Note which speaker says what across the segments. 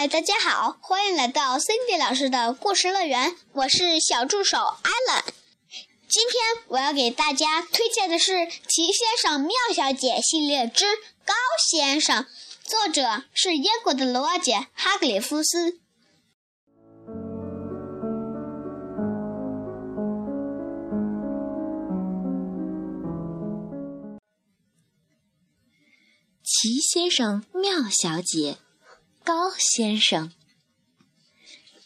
Speaker 1: 嗨，大家好，欢迎来到 Cindy 老师的故事乐园，我是小助手 Allen。今天我要给大家推荐的是《齐先生妙小姐》系列之《高先生》，作者是英国的罗杰·哈格里夫斯。
Speaker 2: 齐先生、妙小姐、高先生，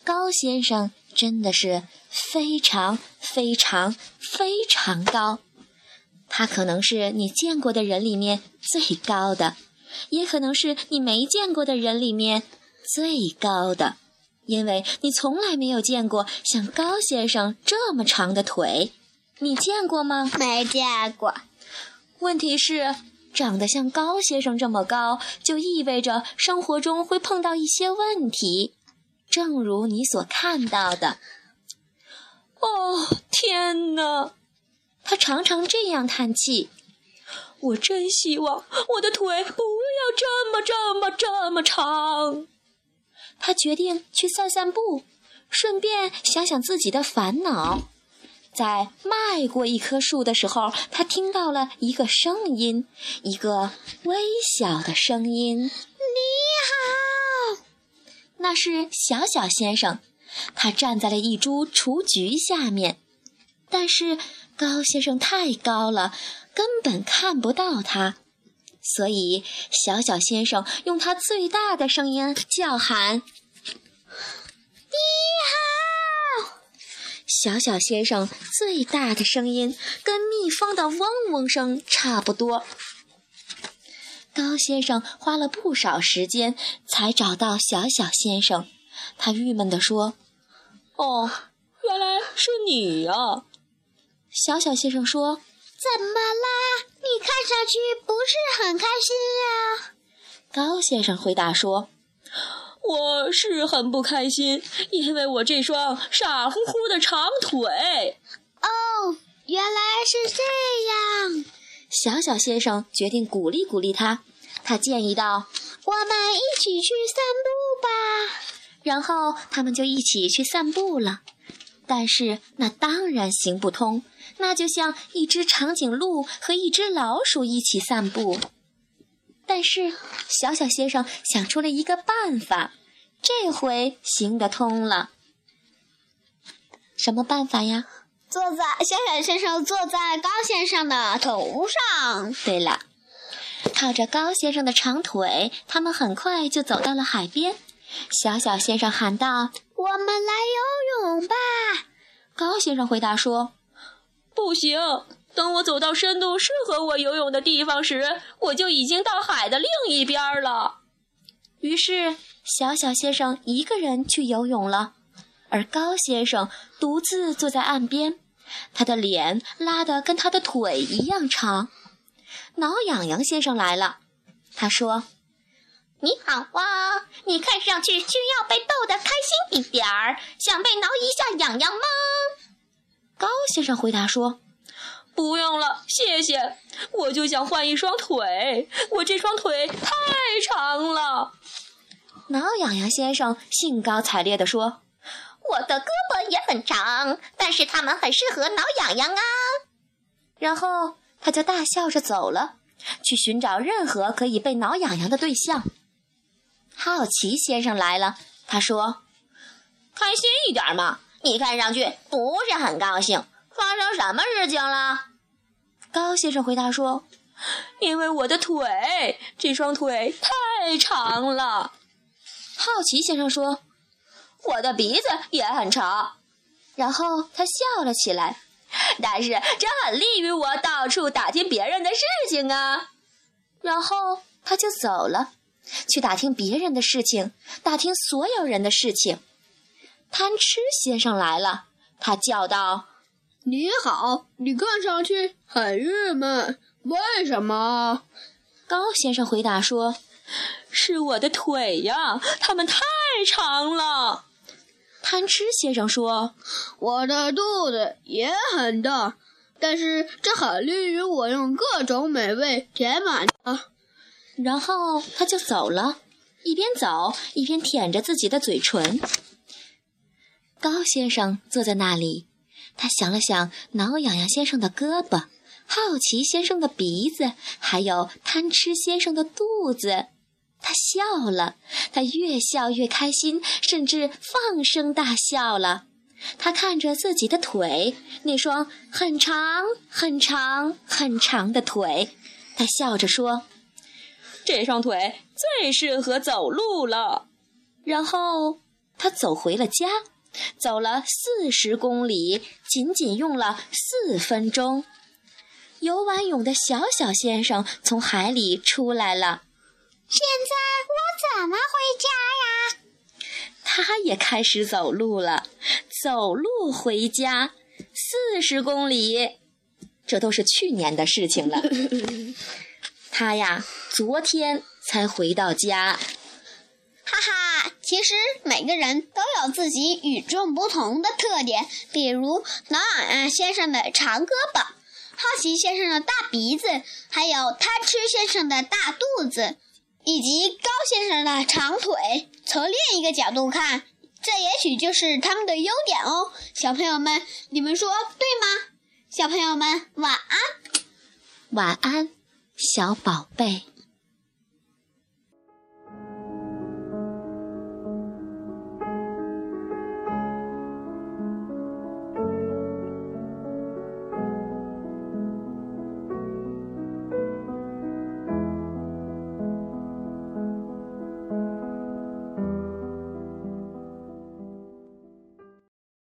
Speaker 2: 高先生真的是非常非常非常高。他可能是你见过的人里面最高的，也可能是你没见过的人里面最高的，因为你从来没有见过像高先生这么长的腿。你见过吗？
Speaker 1: 没见过。
Speaker 2: 问题是。长得像高先生这么高，就意味着生活中会碰到一些问题，正如你所看到的。哦，天哪！他常常这样叹气。我真希望我的腿不要这么、这么、这么长。他决定去散散步，顺便想想自己的烦恼。在迈过一棵树的时候，他听到了一个声音，一个微小的声音：“你
Speaker 1: 好。”
Speaker 2: 那是小小先生，他站在了一株雏菊下面，但是高先生太高了，根本看不到他，所以小小先生用他最大的声音叫喊：“
Speaker 1: 你好。”
Speaker 2: 小小先生最大的声音跟蜜蜂的嗡嗡声差不多。高先生花了不少时间才找到小小先生，他郁闷地说：“哦，原来是你呀！”小小先生说：“
Speaker 1: 怎么啦？你看上去不是很开心呀？”
Speaker 2: 高先生回答说。我是很不开心，因为我这双傻乎乎的长腿。
Speaker 1: 哦，原来是这样。
Speaker 2: 小小先生决定鼓励鼓励他，他建议道：“
Speaker 1: 我们一起去散步吧。”
Speaker 2: 然后他们就一起去散步了。但是那当然行不通，那就像一只长颈鹿和一只老鼠一起散步。但是，小小先生想出了一个办法，这回行得通了。什么办法呀？
Speaker 1: 坐在小小先生坐在高先生的头上。
Speaker 2: 对了，靠着高先生的长腿，他们很快就走到了海边。小小先生喊道：“
Speaker 1: 我们来游泳吧！”
Speaker 2: 高先生回答说：“不行。”等我走到深度适合我游泳的地方时，我就已经到海的另一边了。于是，小小先生一个人去游泳了，而高先生独自坐在岸边，他的脸拉得跟他的腿一样长。挠痒痒先生来了，他说：“
Speaker 1: 你好啊，你看上去需要被逗得开心一点儿，想被挠一下痒痒吗？”
Speaker 2: 高先生回答说。不用了，谢谢。我就想换一双腿，我这双腿太长了。挠痒痒先生兴高采烈地说：“
Speaker 1: 我的胳膊也很长，但是它们很适合挠痒痒啊。”
Speaker 2: 然后他就大笑着走了，去寻找任何可以被挠痒痒的对象。好奇先生来了，他说：“
Speaker 1: 开心一点嘛，你看上去不是很高兴。”发生什么事情了？
Speaker 2: 高先生回答说：“因为我的腿，这双腿太长了。”好奇先生说：“我的鼻子也很长。”然后他笑了起来。但是这很利于我到处打听别人的事情啊。然后他就走了，去打听别人的事情，打听所有人的事情。贪吃先生来了，他叫道。
Speaker 3: 你好，你看上去很郁闷，为什么？
Speaker 2: 高先生回答说：“是我的腿呀，它们太长了。”贪吃先生说：“
Speaker 3: 我的肚子也很大，但是这很利于我用各种美味填满它。”
Speaker 2: 然后他就走了。一边走一边舔着自己的嘴唇。高先生坐在那里，他想了想，挠痒痒先生的胳膊，好奇先生的鼻子，还有贪吃先生的肚子。他笑了，他越笑越开心，甚至放声大笑了。他看着自己的腿，那双很长、很长、很长的腿，他笑着说：“这双腿最适合走路了。”然后他走回了家，走了四十公里，仅仅用了四分钟。游完泳的小小先生从海里出来了。
Speaker 1: 现在我怎么回家呀？
Speaker 2: 他也开始走路了，走路回家，四十公里，这都是去年的事情了。他呀，昨天才回到家。
Speaker 1: 哈哈，其实每个人都有自己与众不同的特点，比如挠痒痒先生的长胳膊，好奇先生的大鼻子，还有贪吃先生的大肚子。以及高先生的长腿，从另一个角度看，这也许就是他们的优点哦。小朋友们，你们说对吗？小朋友们，晚安，
Speaker 2: 晚安，小宝贝。